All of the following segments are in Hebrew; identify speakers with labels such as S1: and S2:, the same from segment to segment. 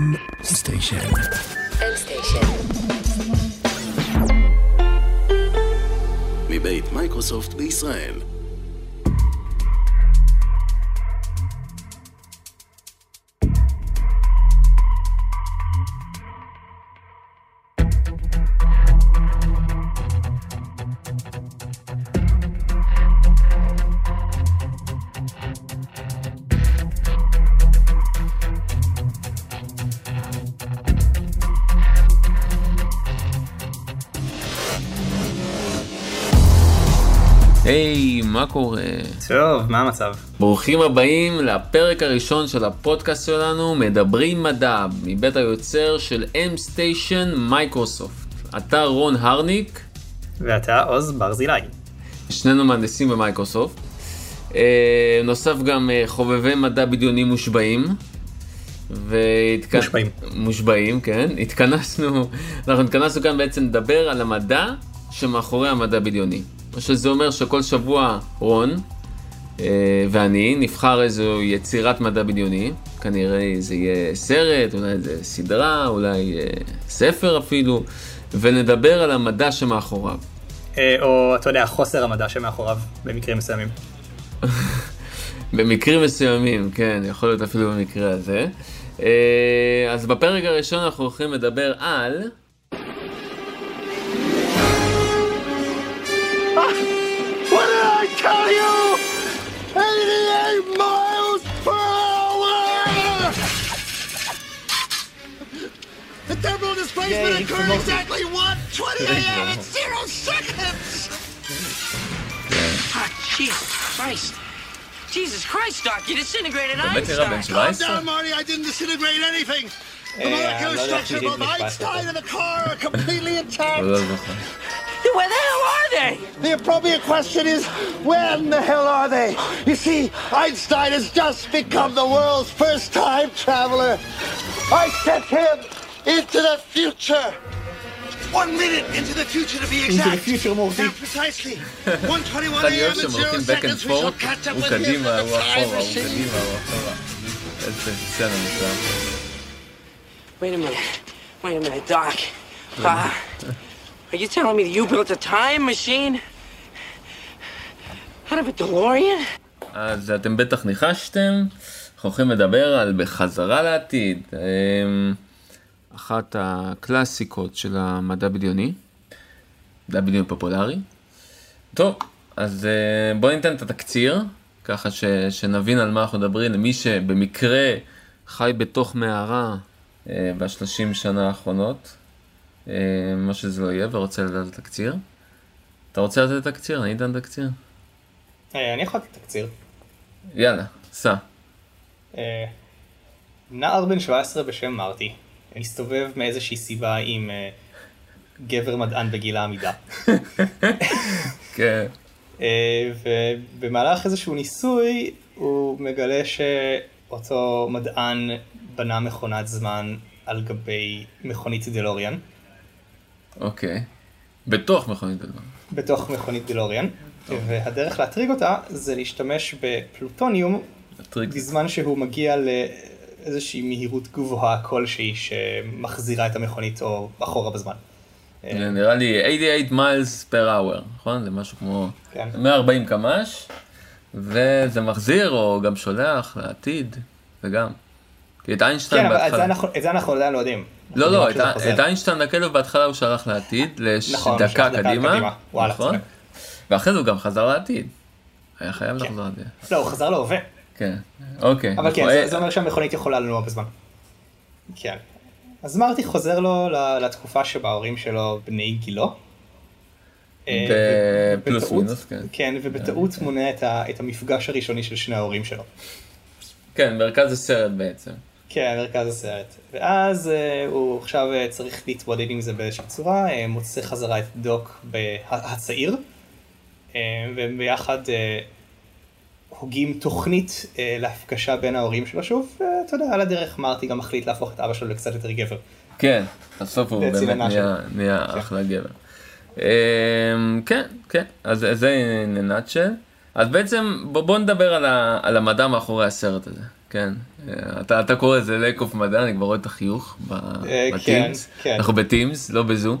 S1: M סטיישן.
S2: M סטיישן.
S1: מבית מייקרוסופט בישראל.
S3: מה קורה?
S4: טוב, מה המצב?
S3: ברוכים הבאים לפרק הראשון של הפודקאסט שלנו, מדברים מדע, מבית היוצר של M station Microsoft. אתה רון הרניק,
S4: ואתה עוז ברזילי.
S3: שנינו מהנדסים במייקרוסופט. אה, נוסף גם אה, חובבי מדע בדיוני מושבעים. והתכ...
S4: מושבעים.
S3: מושבעים, כן. התכנסנו, אנחנו התכנסנו כאן בעצם לדבר על המדע שמאחורי המדע בדיוני. מה שזה אומר שכל שבוע רון אה, ואני נבחר איזו יצירת מדע בדיוני, כנראה זה יהיה סרט, אולי זה סדרה, אולי אה, ספר אפילו, ונדבר על המדע שמאחוריו.
S4: אה, או אתה יודע, חוסר המדע שמאחוריו במקרים מסוימים.
S3: במקרים מסוימים, כן, יכול להיות אפילו במקרה הזה. אה, אז בפרק הראשון אנחנו הולכים לדבר על...
S5: displacement
S4: Yay,
S5: occurred exactly 1.20 a.m. and 0 seconds!
S6: Ah, Jesus Christ. Jesus Christ, Doc, you disintegrated Einstein!
S5: Calm down, Marty, I didn't disintegrate anything! The molecular structure of Einstein and the car are completely intact!
S6: Where the hell are they?
S5: The appropriate question is, when the hell are they? You see, Einstein has just become the world's first time traveler. I sent him into the future. One minute into the future to be exact.
S4: the future, Morty.
S5: And precisely. 121
S3: אני אוהב
S5: a.m.
S3: שהם
S5: zero
S3: and
S5: seconds, we shall catch up with him
S3: הוא
S5: the time machine.
S3: איזה סצנה.
S6: Wait a minute. Wait a minute, Doc. Uh, are you telling me that you built a time machine? Out of a DeLorean?
S3: אז אתם בטח ניחשתם, אנחנו הולכים לדבר על בחזרה לעתיד, אמ, אחת הקלאסיקות של המדע בדיוני, מדע בדיוני פופולרי. טוב, אז אה, בואו ניתן את התקציר, ככה ש, שנבין על מה אנחנו מדברים, למי שבמקרה חי בתוך מערה אה, בשלושים שנה האחרונות, אה, מה שזה לא יהיה, ורוצה לדעת את התקציר. אתה רוצה לתת תקציר? אני אתן תקציר.
S4: אני יכול לתת תקציר.
S3: יאללה, סע.
S4: נער בן 17 בשם מרטי, מסתובב מאיזושהי סיבה עם אה, גבר מדען בגיל העמידה.
S3: כן.
S4: אה, ובמהלך איזשהו ניסוי הוא מגלה שאותו מדען בנה מכונת זמן על גבי מכונית דלוריאן,
S3: אוקיי. בתוך מכונית הדבר.
S4: בתוך מכונית דלוריאן, והדרך להטריג אותה זה להשתמש בפלוטוניום. בזמן שהוא מגיע לאיזושהי מהירות גבוהה כלשהי שמחזירה את המכונית או אחורה בזמן.
S3: זה נראה לי 88 מיילס פר אאואר, נכון? זה משהו כמו
S4: כן.
S3: 140 קמ"ש, וזה מחזיר או גם שולח לעתיד, וגם. כי את איינשטיין
S4: כן, אבל את זה
S3: בהתחלה.
S4: אנחנו- את זה אנחנו עדיין לא יודעים.
S3: לא, לא, את איינשטיין הכלב בהתחלה הוא שלח לעתיד,
S4: נכון,
S3: לדקה
S4: דקה
S3: קדימה, נכון? ואחרי זה הוא גם חזר לעתיד. היה חייב
S4: כן.
S3: לחזור לעתיד.
S4: לא, הוא חזר להווה.
S3: כן, אוקיי.
S4: אבל כן,
S3: נכון.
S4: זה- אומר שהמכונית יכולה לנוע בזמן. כן. אז מרטי חוזר לו לתקופה שבה ההורים שלו בני גילו. אה,
S3: בפלוס מינוס, כן.
S4: כן, ובטעות מונע את ה- את המפגש הראשוני של שני ההורים שלו.
S3: כן, מרכז הסרט בעצם.
S4: כן, מרכז הסרט. ואז אה, הוא עכשיו אה, צריך להתמודד עם זה באיזושהי צורה, אה, מוצא חזרה את דוק הצעיר, אה, והם ביחד אה, הוגים תוכנית אה, להפגשה בין ההורים שלו שוב, ואתה יודע, על הדרך מרטי גם מחליט להפוך את אבא שלו לקצת יותר גבר.
S3: כן, בסוף הוא באמת נהיה, נהיה אחלה גבר. אמ, כן, כן, אז זה ננאצ'ל. אז בעצם בוא, בוא נדבר על, ה, על המדע מאחורי הסרט הזה. כן. אה, אתה, אתה קורא לזה lack of מדע, אני כבר רואה את החיוך
S4: אה, כן,
S3: בטימס.
S4: כן.
S3: אנחנו בטימס, לא בזום.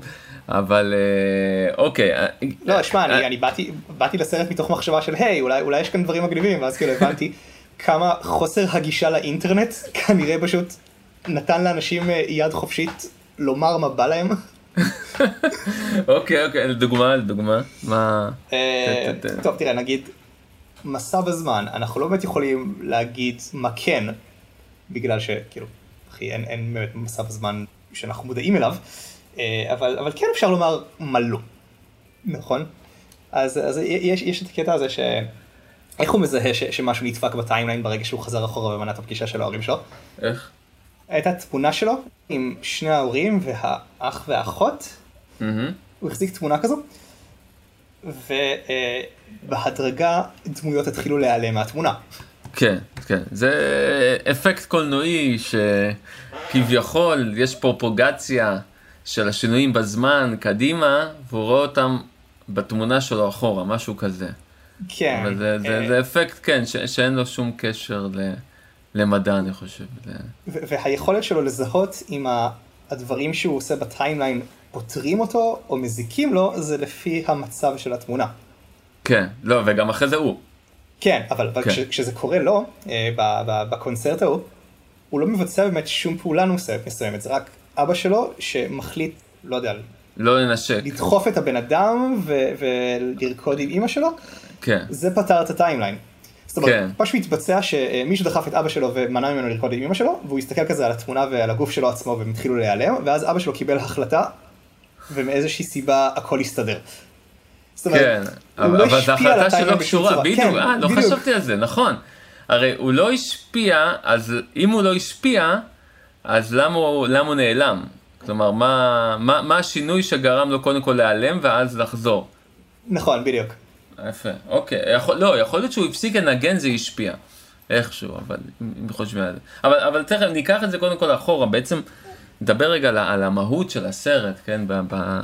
S3: אבל אה, אוקיי. אה,
S4: לא, שמע,
S3: אה,
S4: אני, אני באתי, באתי לסרט מתוך מחשבה של היי, אולי, אולי יש כאן דברים מגניבים, ואז כאילו הבנתי כמה חוסר הגישה לאינטרנט כנראה פשוט נתן לאנשים אה, יד חופשית לומר מה בא להם.
S3: אוקיי, אוקיי, לדוגמה, לדוגמה. מה...
S4: אה, טוב, תראה, נגיד, מסע בזמן, אנחנו לא באמת יכולים להגיד מה כן, בגלל שכאילו, אחי, אין, באמת מסע בזמן שאנחנו מודעים אליו, אה, אבל, אבל כן אפשר לומר מה לא, נכון? אז, אז יש, יש את הקטע הזה ש... איך הוא מזהה ש, שמשהו נדפק בטיימליין ברגע שהוא חזר אחורה ומנה את הפגישה של ההורים שלו?
S3: איך?
S4: הייתה תמונה שלו עם שני ההורים והאח והאחות,
S3: מהמם.
S4: הוא החזיק תמונה כזו, ובהדרגה דמויות התחילו להיעלם מהתמונה.
S3: כן, כן. זה אפקט קולנועי שכביכול יש פרופוגציה של השינויים בזמן קדימה, והוא רואה אותם בתמונה שלו אחורה, משהו כזה.
S4: כן.
S3: אבל זה, זה,
S4: אה,
S3: זה אפקט, כן, ש, שאין לו שום קשר ל, למדע, אני חושב.
S4: ו- והיכולת שלו לזהות אם הדברים שהוא עושה בטיימליין פותרים אותו או מזיקים לו, זה לפי המצב של התמונה.
S3: כן, לא, וגם אחרי זה הוא.
S4: כן, אבל,
S3: כן.
S4: כש, כשזה קורה לו, אה, בקונצרט ההוא, הוא לא מבצע באמת שום פעולה מסוימת, מסוימת, זה רק אבא שלו שמחליט, לא יודע,
S3: לא לנשק.
S4: לדחוף את הבן אדם ו- ולרקוד עם אמא שלו,
S3: כן,
S4: זה פתר את ה timeline. זאת אומרת,
S3: כן.
S4: פשוט התבצע שמישהו דחף את אבא שלו ומנע ממנו לרקוד עם אמא שלו, והוא הסתכל כזה על התמונה ועל הגוף שלו עצמו והם התחילו להיעלם, ואז אבא שלו קיבל החלטה, ומאיזושהי סיבה הכל הסתדר. זאת אומרת,
S3: כן,
S4: הוא
S3: אבל,
S4: לא השפיע על
S3: החלטה
S4: ה
S3: timeline
S4: שלא
S3: קשורה. בדיוק,
S4: כן,
S3: אה, לא
S4: בדיוק.
S3: חשבתי על זה, נכון. הרי הוא לא השפיע, אז אם הוא לא השפיע, אז למה הוא, למה הוא נעלם? כלומר, מה, מה, מה השינוי שגרם לו קודם כל להיעלם ואז לחזור?
S4: נכון, בדיוק.
S3: יפה, אוקיי, יכול, לא, יכול להיות שהוא הפסיק לנגן זה השפיע, איכשהו, אבל אם חושבים על זה. אבל, אבל תכף ניקח את זה קודם כל אחורה, בעצם נדבר רגע על, על המהות של הסרט, כן, ב, ב,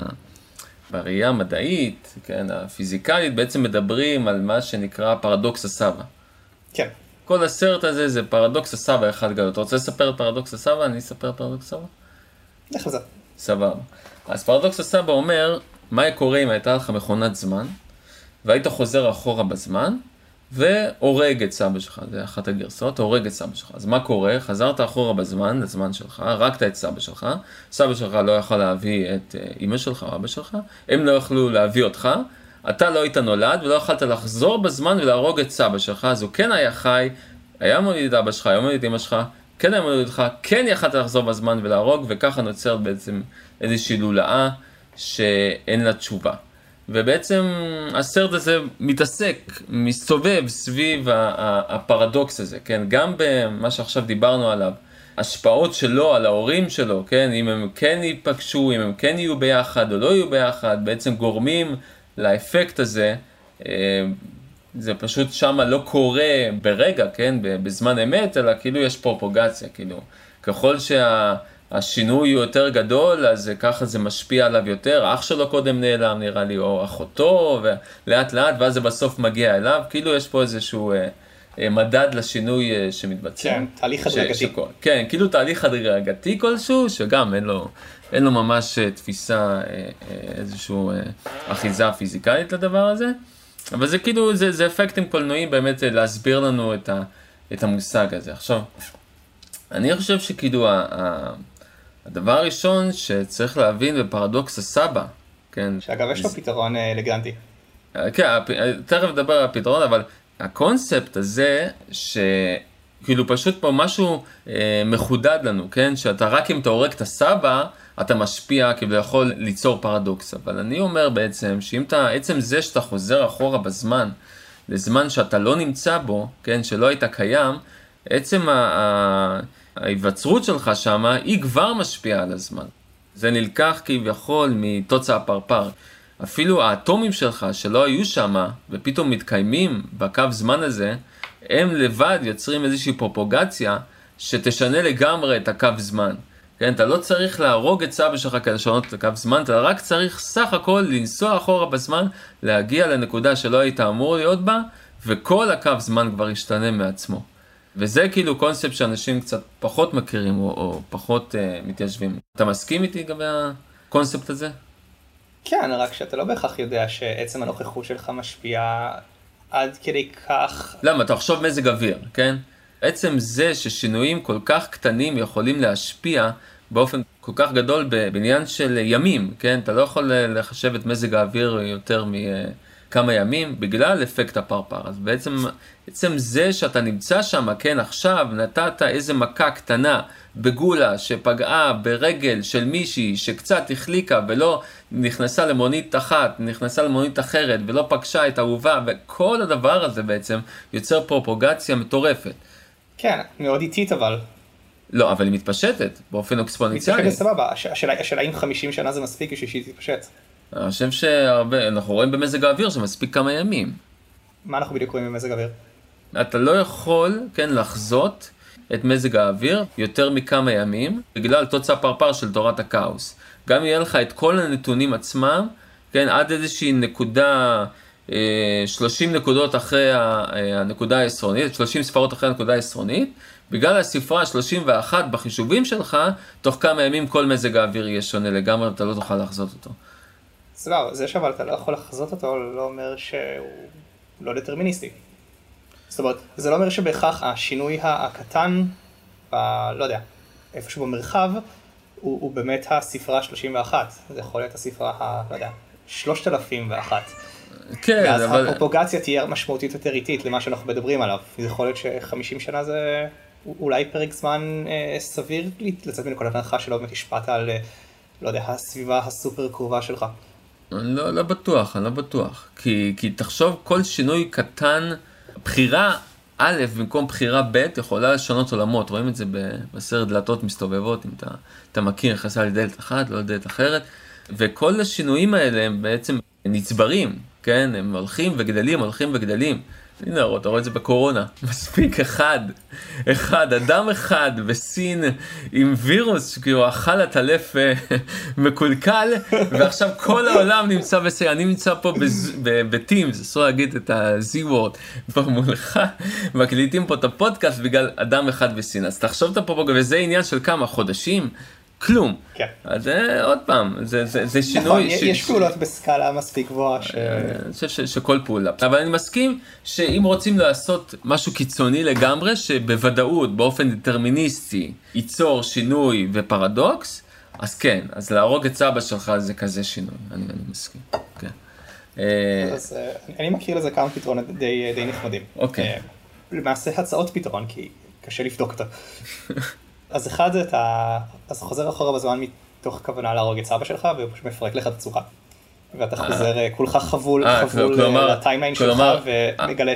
S3: בראייה המדעית, כן, הפיזיקלית, בעצם מדברים על מה שנקרא פרדוקס הסבא.
S4: כן.
S3: כל הסרט הזה זה פרדוקס הסבא אחד גדול. אתה רוצה לספר את פרדוקס הסבא? אני אספר את פרדוקס הסבא?
S4: לך לזה.
S3: סבבה. אז פרדוקס הסבא אומר, מה היה קורה אם הייתה לך מכונת זמן, והיית חוזר אחורה בזמן, והורג את סבא שלך, זה אחת הגרסאות, הורג את סבא שלך. אז מה קורה? חזרת אחורה בזמן, לזמן שלך, הרגת את סבא שלך, סבא שלך לא יכל להביא את אה, אמא שלך או אבא שלך, הם לא יכלו להביא אותך, אתה לא היית נולד ולא יכלת לחזור בזמן ולהרוג את סבא שלך, אז הוא כן היה חי, היה מוליד את אבא שלך, היה מוליד את אמא שלך, כן היה מוליד אותך, כן יכלת לחזור בזמן ולהרוג, וככה נוצרת בעצם איזושהי לולאה שאין לה תשובה. ובעצם הסרט הזה מתעסק, מסתובב סביב הפרדוקס הזה, כן? גם במה שעכשיו דיברנו עליו, השפעות שלו על ההורים שלו, כן? אם הם כן ייפגשו, אם הם כן יהיו ביחד או לא יהיו ביחד, בעצם גורמים לאפקט הזה. אה, זה פשוט שמה לא קורה ברגע, כן? בזמן אמת, אלא כאילו יש פרופוגציה, כאילו. ככל שהשינוי הוא יותר גדול, אז ככה זה משפיע עליו יותר. אח שלו קודם נעלם, נראה לי, או אחותו, ולאט לאט, ואז זה בסוף מגיע אליו. כאילו יש פה איזשהו אה, אה, מדד לשינוי אה, שמתבצע.
S4: כן, תהליך הדרגתי.
S3: כן, כאילו תהליך הדרגתי כלשהו, שגם אין לו, אין לו ממש אה, תפיסה, אה, אה, איזושהי אה, אחיזה פיזיקלית לדבר הזה. אבל זה כאילו, זה, זה אפקטים קולנועיים באמת אה, להסביר לנו את, ה, את המושג הזה. עכשיו, אני חושב שכאילו ה, ה, הדבר הראשון שצריך להבין בפרדוקס הסבא, כן?
S4: שאגב, יש לו פתרון אה, אלגנטי.
S3: כן, תכף נדבר על הפתרון, אבל הקונספט הזה, שכאילו פשוט פה משהו אה, מחודד לנו, כן? שאתה רק אם אתה הורג את הסבא, אתה משפיע כביכול ליצור פרדוקס. אבל אני אומר בעצם, שאם אתה, עצם זה שאתה חוזר אחורה בזמן, לזמן שאתה לא נמצא בו, כן? שלא היית קיים, עצם ה- ה- ההיווצרות שלך שמה, היא כבר משפיעה על הזמן. זה נלקח כביכול מתוצא הפרפר. אפילו האטומים שלך שלא היו שם ופתאום מתקיימים בקו זמן הזה, הם לבד יוצרים איזושהי פרופוגציה שתשנה לגמרי את הקו זמן. כן, אתה לא צריך להרוג את סבא שלך כדי לשנות את הקו זמן, אתה רק צריך סך הכל לנסוע אחורה בזמן, להגיע לנקודה שלא היית אמור להיות בה, וכל הקו זמן כבר ישתנה מעצמו. וזה כאילו קונספט שאנשים קצת פחות מכירים או, או פחות uh, מתיישבים. אתה מסכים איתי לגבי הקונספט הזה?
S4: כן, רק שאתה לא בהכרח יודע שעצם הנוכחות שלך משפיעה עד כדי כך...
S3: למה? תחשוב מזג אוויר, כן? עצם זה ששינויים כל כך קטנים יכולים להשפיע באופן כל כך גדול בעניין של ימים, כן? אתה לא יכול לחשב את מזג האוויר יותר מכמה ימים בגלל אפקט הפרפר. אז בעצם, בעצם זה שאתה נמצא שם, כן, עכשיו נתת איזה מכה קטנה בגולה שפגעה ברגל של מישהי שקצת החליקה ולא נכנסה למונית אחת, נכנסה למונית אחרת ולא פגשה את אהובה, וכל הדבר הזה בעצם יוצר פרופוגציה מטורפת.
S4: כן, מאוד איטית אבל.
S3: לא, אבל היא מתפשטת באופן אקספוננציאלי.
S4: מתפשטת סבבה, השאלה אם 50 שנה זה מספיק בשביל שהיא תתפשט.
S3: אני חושב שהרבה, אנחנו רואים במזג האוויר שמספיק כמה ימים.
S4: מה אנחנו בדיוק רואים במזג האוויר?
S3: אתה לא יכול, כן, לחזות את מזג האוויר יותר מכמה ימים, בגלל תוצאה פרפר של תורת הכאוס. גם יהיה לך את כל הנתונים עצמם, כן, עד איזושהי נקודה, 30 אה, נקודות אחרי אה, הנקודה העשרונית, 30 ספרות אחרי הנקודה העשרונית, בגלל הספרה 31 בחישובים שלך, תוך כמה ימים כל מזג האוויר יהיה שונה לגמרי, אתה לא תוכל לחזות אותו.
S4: סבבה, זה שאבל אתה לא יכול לחזות אותו לא אומר שהוא לא דטרמיניסטי. זאת אומרת, זה לא אומר שבהכרח השינוי הקטן, ב, לא יודע, איפשהו במרחב, הוא, הוא באמת הספרה 31. זה יכול להיות הספרה ה... לא יודע, 3001.
S3: כן,
S4: ואז
S3: אבל...
S4: ואז הפרופוגציה תהיה משמעותית יותר איטית למה שאנחנו מדברים עליו. זה יכול להיות ש-50 שנה זה אולי פרק זמן אה, סביר לצאת מנקודת הנחה שלא באמת השפעת על, אה, לא יודע, הסביבה הסופר קרובה שלך.
S3: אני לא, לא בטוח, אני לא בטוח. כי, כי תחשוב, כל שינוי קטן, בחירה א' במקום בחירה ב' יכולה לשנות עולמות. רואים את זה בסרט דלתות מסתובבות, אם אתה, אתה מכיר, נכנסה לדלת אחת, לא לדלת אחרת. וכל השינויים האלה הם בעצם נצברים, כן? הם הולכים וגדלים, הולכים וגדלים. הנה, אתה רואה את זה בקורונה, מספיק אחד, אחד, אדם אחד בסין עם וירוס, כאילו אכל עטלף אה, מקולקל, ועכשיו כל העולם נמצא בסין, אני נמצא פה בטימס, אסור להגיד את ה-Z word, כבר מולך, מקליטים פה את הפודקאסט בגלל אדם אחד בסין, אז תחשוב את הפרופוגרמה, וזה עניין של כמה חודשים, כלום.
S4: כן.
S3: אז זה עוד פעם, זה, זה, זה שינוי.
S4: נכון, ש... יש פעולות בסקאלה מספיק גבוהה. ש...
S3: אני חושב ש... שכל פעולה. אבל אני מסכים שאם רוצים לעשות משהו קיצוני לגמרי, שבוודאות, באופן דטרמיניסטי, ייצור שינוי ופרדוקס, אז כן, אז להרוג את סבא שלך זה כזה שינוי, אני, אני מסכים. כן.
S4: אז אה, אני מכיר לזה כמה פתרונות די, די נחמדים.
S3: אוקיי.
S4: אה, למעשה הצעות פתרון, כי קשה לבדוק אותה. אז אחד זה אתה, אז חוזר אחורה בזמן מתוך כוונה להרוג את סבא שלך והוא פשוט מפרק לך את הצורה. ואתה חוזר אה, כולך חבול, חבול לטיימליין שלך ומגלה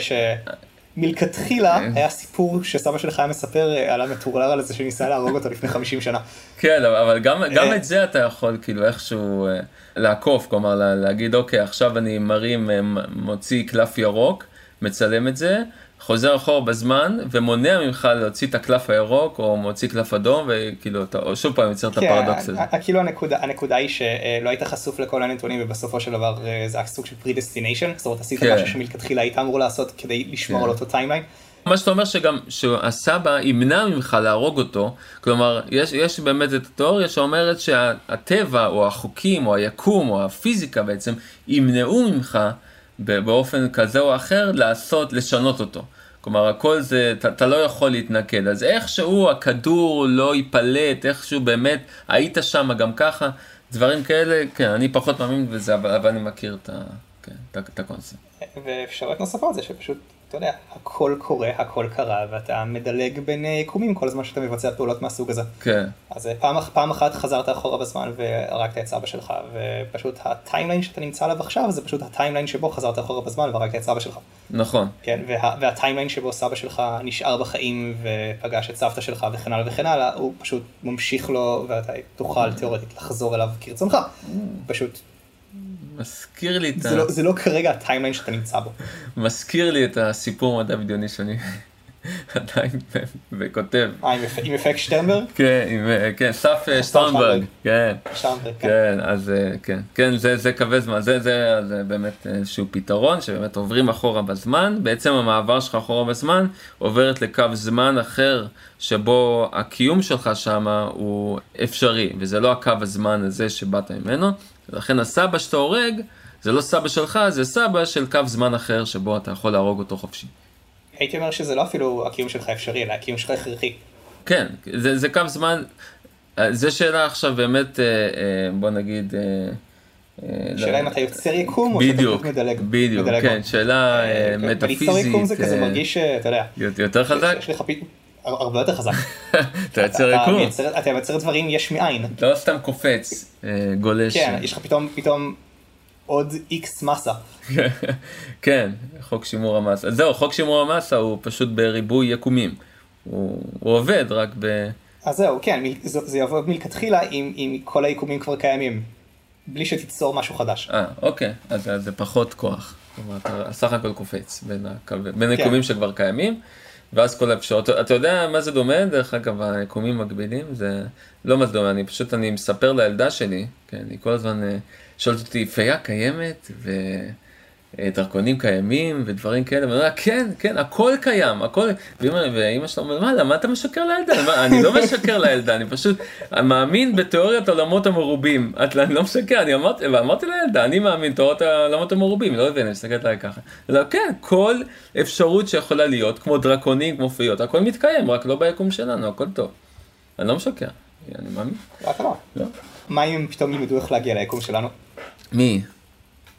S4: שמלכתחילה היה סיפור שסבא שלך היה מספר אה, על המטורלל הזה שניסה להרוג אותו לפני 50 שנה.
S3: כן, אבל גם, את זה אתה יכול כאילו איכשהו אה, לעקוף, כלומר להגיד אוקיי עכשיו אני מרים, מוציא קלף ירוק, מצלם את זה. חוזר אחורה בזמן ומונע ממך להוציא את הקלף הירוק או מוציא קלף אדום וכאילו אתה שוב פעם יוצר את
S4: כן,
S3: הפרדוקס הזה.
S4: כאילו הנקודה, הנקודה היא שלא היית חשוף לכל הנתונים ובסופו של דבר אה, זה היה סוג של predestination, זאת אומרת עשית
S3: כן.
S4: משהו שמלכתחילה היית אמור לעשות כדי לשמור
S3: כן.
S4: על אותו timeline.
S3: מה שאתה אומר שגם שהסבא ימנע ממך להרוג אותו, כלומר יש, יש באמת את התיאוריה שאומרת שהטבע או החוקים או היקום או הפיזיקה בעצם ימנעו ממך באופן כזה או אחר לעשות, לשנות אותו. כלומר הכל זה, אתה, אתה לא יכול להתנקד, אז איכשהו הכדור לא ייפלט, איכשהו באמת היית שם גם ככה, דברים כאלה, כן, אני פחות מאמין בזה, אבל, אבל אני מכיר את, כן, את, את הקונספט.
S4: ואפשרויות נוספות זה שפשוט אתה יודע, הכל קורה, הכל קרה, ואתה מדלג בין אה, יקומים כל הזמן שאתה מבצע פעולות מהסוג הזה.
S3: כן.
S4: אז אה, פעם, פעם אחת חזרת אחורה בזמן והרגת את סבא שלך, ופשוט ה timeline שאתה נמצא עליו עכשיו זה פשוט ה timeline שבו חזרת אחורה בזמן והרגת את סבא שלך.
S3: נכון.
S4: כן, וה, וה timeline שבו סבא שלך נשאר בחיים ופגש את סבתא שלך וכן הלאה וכן הלאה, הוא פשוט ממשיך לו ואתה תוכל תיאורטית לחזור אליו כרצונך. פשוט
S3: מזכיר לי את
S4: זה, ה... לא, זה לא כרגע הטיימליין שאתה נמצא בו.
S3: מזכיר לי את הסיפור מדע בדיוני שאני עדיין, וכותב.
S4: אה, עם אפ- עם אפקט שטרנברג?
S3: כן, עם, אה, כן, סף אה, שטרנברג, כן.
S4: שטרנברג, כן.
S3: כן, אז אה, כן, כן, זה, זה קווי זמן, זה, זה, זה באמת איזשהו פתרון, שבאמת עוברים אחורה בזמן, בעצם המעבר שלך אחורה בזמן עוברת לקו זמן אחר, שבו הקיום שלך שם הוא אפשרי, וזה לא הקו הזמן הזה שבאת ממנו, ולכן הסבא שאתה הורג, זה לא סבא שלך, זה סבא של קו זמן אחר, שבו אתה יכול להרוג אותו חופשי.
S4: הייתי אומר שזה לא אפילו הקיום שלך אפשרי, אלא הקיום שלך הכרחי.
S3: כן, זה, זה קו זמן, אה, זה שאלה עכשיו באמת, אה, אה, בוא נגיד,
S4: השאלה
S3: לא-
S4: אם אתה יוצר יקום, או שאתה
S3: בדיוק,
S4: מדלג.
S3: בדיוק,
S4: מדלג
S3: כן. שאלה
S4: וליצור
S3: מטאפיזית,
S4: יקום זה כזה מרגיש, אתה יודע,
S3: יותר חזק,
S4: יש לך פתאום, הרבה יותר חזק.
S3: אתה יוצר יקום,
S4: אתה מייצר דברים יש מאין.
S3: אתה לא סתם קופץ, אה, גולש,
S4: כן, יש לך פתאום, פתאום עוד איקס מסה.
S3: כן, חוק שימור המסה, זהו, חוק שימור המסה הוא פשוט בריבוי יקומים, הוא הוא עובד רק ב...
S4: אז זהו, כן, זה זה יבוא מלכתחילה אם אם כל היקומים כבר קיימים. בלי שתיצור משהו חדש.
S3: אה, אוקיי, אז אז זה פחות כוח. כלומר, אתה סך הכל קופץ בין, הקו... בין
S4: כן.
S3: היקומים שכבר קיימים, ואז כל האפשרות. אתה יודע מה זה דומה? דרך אגב, היקומים מקבילים, זה לא מה זה דומה, אני פשוט, אני מספר לילדה שלי, כן, היא כל הזמן אה, שואלת אותי, פיה קיימת, ודרכונים קיימים, ודברים כאלה, ואני אומר כן, כן, הכל קיים, הכל, ואימא שלה אומרת, מה, למה אתה משקר לילדה? אני אני לא משקר לילדה, אני פשוט מאמין בתיאוריית העולמות המרובים. את אני לא משקר, אני אמרתי, ואמרתי לילדה, אני מאמין בתיאוריית העולמות המרובים, לא הבינה, היא מסתכלת עליי ככה. לא, כן, כל אפשרות שיכולה להיות, כמו דרקונים, כמו פיות, הכל מתקיים, רק לא ביקום שלנו, הכל טוב. אני לא משקר, אני מאמין.
S4: לא. מה אם פתאום ילמדו איך להגיע ליקום שלנו?
S3: מי?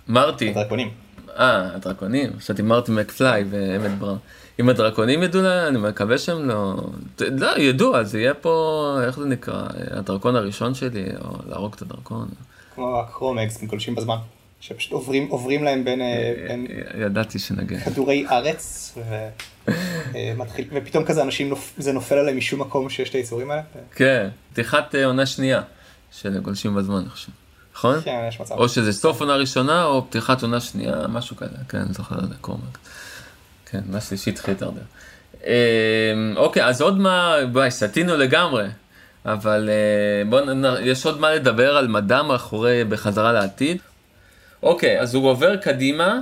S3: מרטי.
S4: הדרקונים.
S3: אה, הדרקונים, חשבתי מרטי מקפליי ואמת בראון. אם הדרקונים ידעו, אני מקווה שהם לא... לא, ידעו, אז יהיה פה, איך זה נקרא, הדרקון הראשון שלי, או להרוג את הדרקון.
S4: כמו הקרומקס, הם גולשים בזמן. שפשוט עוברים עוברים להם בין אה, בין
S3: ידעתי שנגיע.
S4: כדורי ארץ, ו- אה, מתחיל- ופתאום כזה אנשים, נופ- זה נופל עליהם משום מקום שיש את היצורים האלה.
S3: כן, פתיחת אה, עונה שנייה של גולשים בזמן, אני חושב. נכון?
S4: כן, יש מצב.
S3: או שזה סוף עונה ראשונה, או פתיחת עונה שנייה, משהו כזה, כן, אני זוכר את זה, קורמק. כן, מה שהתחיל להתדרדר. אה, אוקיי, אז עוד מה, וואי, סטינו לגמרי, אבל אה, בואו, יש עוד מה לדבר על מדע מאחורי בחזרה לעתיד. אוקיי, אז הוא עובר קדימה,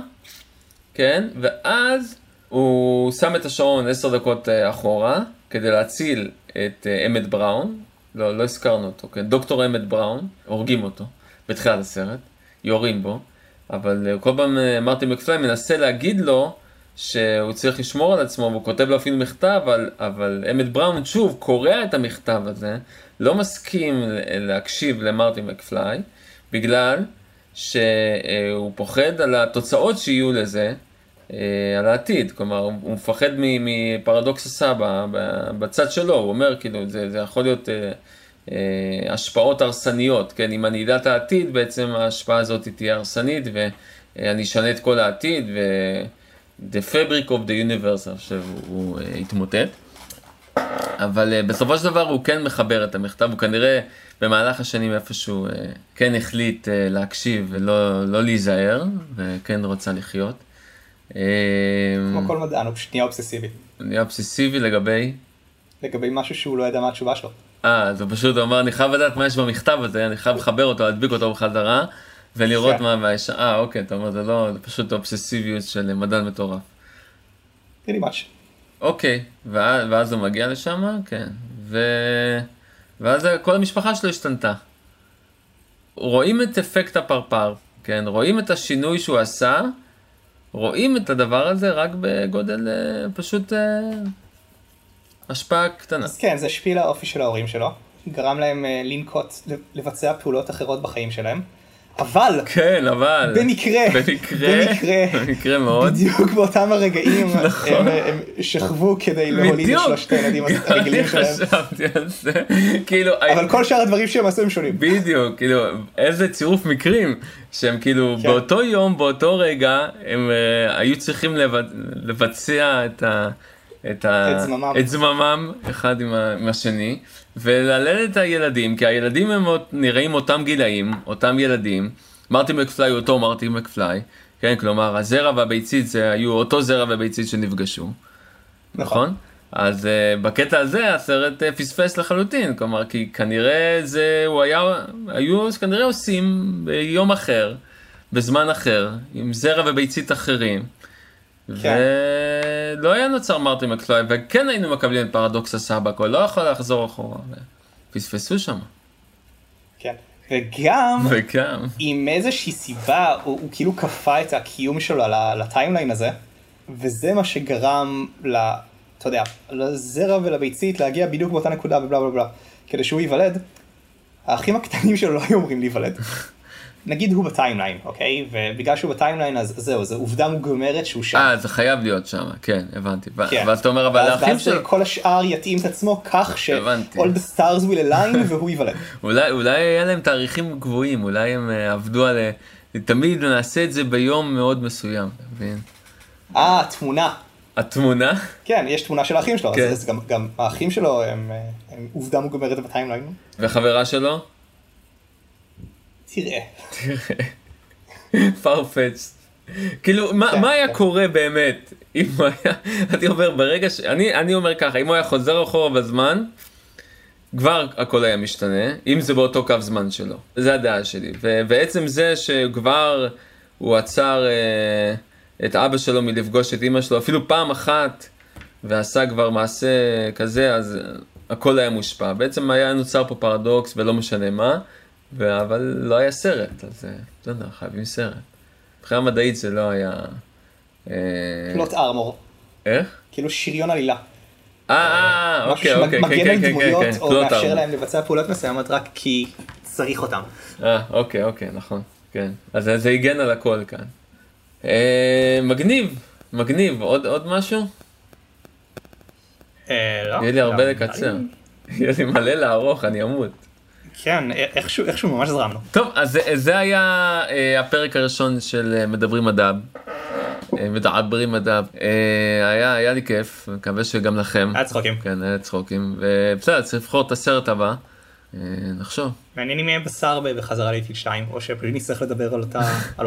S3: כן, ואז הוא שם את השעון עשר דקות אה, אחורה, כדי להציל את אה, אמת בראון, לא, לא הזכרנו אותו, כן, דוקטור אמת בראון, הורגים אותו בתחילת הסרט, יורים בו, אבל אה, כל פעם אה, מרטין מקפליי מנסה להגיד לו שהוא צריך לשמור על עצמו, והוא כותב לו אפילו מכתב, אבל, אבל אמת בראון שוב קורע את המכתב הזה, לא מסכים להקשיב למרטין מקפליי, בגלל שהוא פוחד על התוצאות שיהיו לזה, אה, על העתיד, כלומר הוא מפחד מפרדוקס הסבא בצד שלו, הוא אומר כאילו זה, זה יכול להיות השפעות הרסניות, כן, אם אני אדע את העתיד בעצם ההשפעה הזאת תהיה הרסנית ואני אשנה את כל העתיד ו... The fabric of the universe עכשיו הוא, הוא אה, התמוטט. אבל uh, בסופו של דבר הוא כן מחבר את המכתב, הוא כנראה במהלך השנים איפשהו uh, כן החליט uh, להקשיב ולא לא להיזהר, וכן רוצה לחיות. Uh,
S4: כמו כל מדען, הוא פשוט נהיה אובססיבי.
S3: נהיה אובססיבי לגבי,
S4: לגבי משהו שהוא לא ידע מה התשובה שלו.
S3: אה, אז הוא פשוט אמר, אני חייב לדעת מה יש במכתב הזה, אני חייב לחבר אותו, להדביק אותו בחזרה, ולראות
S4: כן.
S3: מה, יש, אה, אוקיי, אתה אומר, זה לא, זה פשוט אובססיביות של מדען מטורף.
S4: pretty much.
S3: אוקיי, ואז, ואז הוא מגיע לשם, כן, ו... ואז כל המשפחה שלו השתנתה. רואים את אפקט הפרפר, כן, רואים את השינוי שהוא עשה, רואים את הדבר הזה רק בגודל אה, פשוט אה, השפעה קטנה.
S4: אז כן, זה השפיע על האופי של ההורים שלו, גרם להם אה, לנקוט, לבצע פעולות אחרות בחיים שלהם, אבל
S3: כן, אבל...
S4: במקרה,
S3: במקרה,
S4: במקרה,
S3: במקרה מאוד.
S4: בדיוק באותם הרגעים
S3: נכון.
S4: הם, הם שכבו כדי להוליד את. שלושת הילדים הרגילים
S3: אני
S4: שלהם,
S3: חשבתי על זה, כאילו,
S4: אבל כל שאר הדברים שהם עשו הם שונים.
S3: בדיוק, כאילו, איזה צירוף מקרים, שהם כאילו,
S4: כן.
S3: באותו יום, באותו רגע, הם uh, היו צריכים לבצ... לבצע את ה... את, ה...
S4: את זממם.
S3: את זממם אחד עם, ה... עם השני, ולהלל את הילדים, כי הילדים הם נראים אותם גילאים, אותם ילדים, מרטי מקפליי הוא אותו מרטי מקפליי, כן, כלומר, הזרע והביצית זה היו אותו זרע וביצית שנפגשו, נכון? אז אה, בקטע הזה הסרט אה, פספס לחלוטין, כלומר, כי כנראה זה, הוא היה, היו כנראה עושים ביום אחר, בזמן אחר, עם זרע וביצית אחרים.
S4: כן.
S3: ולא היה נוצר מרטי מקפליי, וכן היינו מקבלים את פרדוקס הסבא, הוא לא יכול לחזור אחורה. פספסו שם.
S4: כן. וגם,
S3: וגם,
S4: עם איזושהי סיבה, הוא, הוא כאילו כפה את הקיום שלו ל- ל timeline הזה, וזה מה שגרם ל... אתה יודע, לזרע ולביצית להגיע בדיוק באותה נקודה ובלה בלה בלה. כדי שהוא ייוולד, האחים הקטנים שלו לא היו אמורים להיוולד. נגיד הוא ב timeline, אוקיי? ובגלל שהוא ב timeline אז זהו, זו עובדה מוגמרת שהוא שם.
S3: אה, זה חייב להיות שם, כן, הבנתי.
S4: כן.
S3: ואז אתה אומר, אבל
S4: ואז-
S3: האחים
S4: ואז
S3: שלו,
S4: כל השאר יתאים את עצמו כך ש-
S3: הבנתי.
S4: all the stars will align והוא ייוולד.
S3: אולי, אולי היה להם תאריכים גבוהים, אולי הם אה, עבדו על... אה, תמיד נעשה את זה ביום מאוד מסוים, אתה מבין?
S4: אה, תמונה.
S3: התמונה?
S4: כן, יש תמונה של האחים שלו, אז-
S3: כן.
S4: אז גם- גם האחים שלו הם אה, הם עובדה מוגמרת בטיימליין.
S3: וחברה שלו?
S4: תראה.
S3: פרפץ. כאילו, מה,
S4: כן,
S3: מה היה
S4: כן.
S3: קורה באמת אם הוא היה, אני אומר, ברגע ש... אני, אני אומר ככה, אם הוא היה חוזר אחורה בזמן, כבר הכל היה משתנה, אם זה באותו קו זמן שלו. זה הדעה שלי. ו- ועצם זה שכבר הוא עצר אה, את אבא שלו מלפגוש את אמא שלו, אפילו פעם אחת, ועשה כבר מעשה כזה, אז הכל היה מושפע. בעצם היה נוצר פה פרדוקס ולא משנה מה, אבל לא היה סרט, אז אה, לא יודע, חייבים סרט. מבחינה מדעית זה לא היה... אה,
S4: פלוט ארמור.
S3: איך?
S4: כאילו שריון עלילה.
S3: אה, אה, אוקיי, אוקיי, כן, כן, כן, כן,
S4: דמויות
S3: כן,
S4: או מאפשר. להם לבצע פעולות מסוימות רק כי צריך אותם.
S3: אה, אוקיי, אוקיי, נכון, כן. אז זה- זה הגן על הכל כאן. אה, מגניב, מגניב, עוד עוד משהו?
S4: אה, לא.
S3: יהיה לי הרבה
S4: לא,
S3: לקצר. יהיה לי מלא לערוך, אני אמות.
S4: כן, איכשהו איכשהו ממש זרמנו.
S3: טוב, אז זה- היה אה, הפרק הראשון של אה, מדברים מדב. אה, מדברים מדב. אה, היה היה לי כיף, מקווה שגם לכם.
S4: היה צחוקים.
S3: כן, היה צחוקים. ובסדר, צריך לבחור את הסרט הבא. אה, נחשוב.
S4: מעניין אם יהיה בשר בחזרה לאיטיל 2 או שפשוט נצטרך לדבר על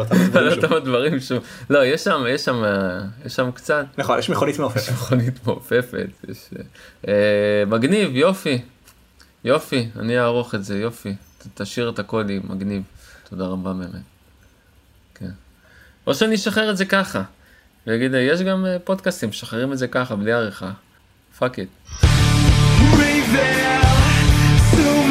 S4: אותם דברים שוב.
S3: לא, יש שם, יש שם, אה, יש שם קצת.
S4: נכון, יש מכונית מעופפת.
S3: מכונית מעופפת. יש, אה, אה, מגניב, יופי. יופי, אני אערוך את זה, יופי. ת- תשאיר את הקודים, מגניב. תודה רבה באמת. כן. או שאני אשחרר את זה ככה. ויגיד, יש גם אה, פודקאסטים, משחררים את זה ככה, בלי עריכה. פאק איט.
S2: Reveal to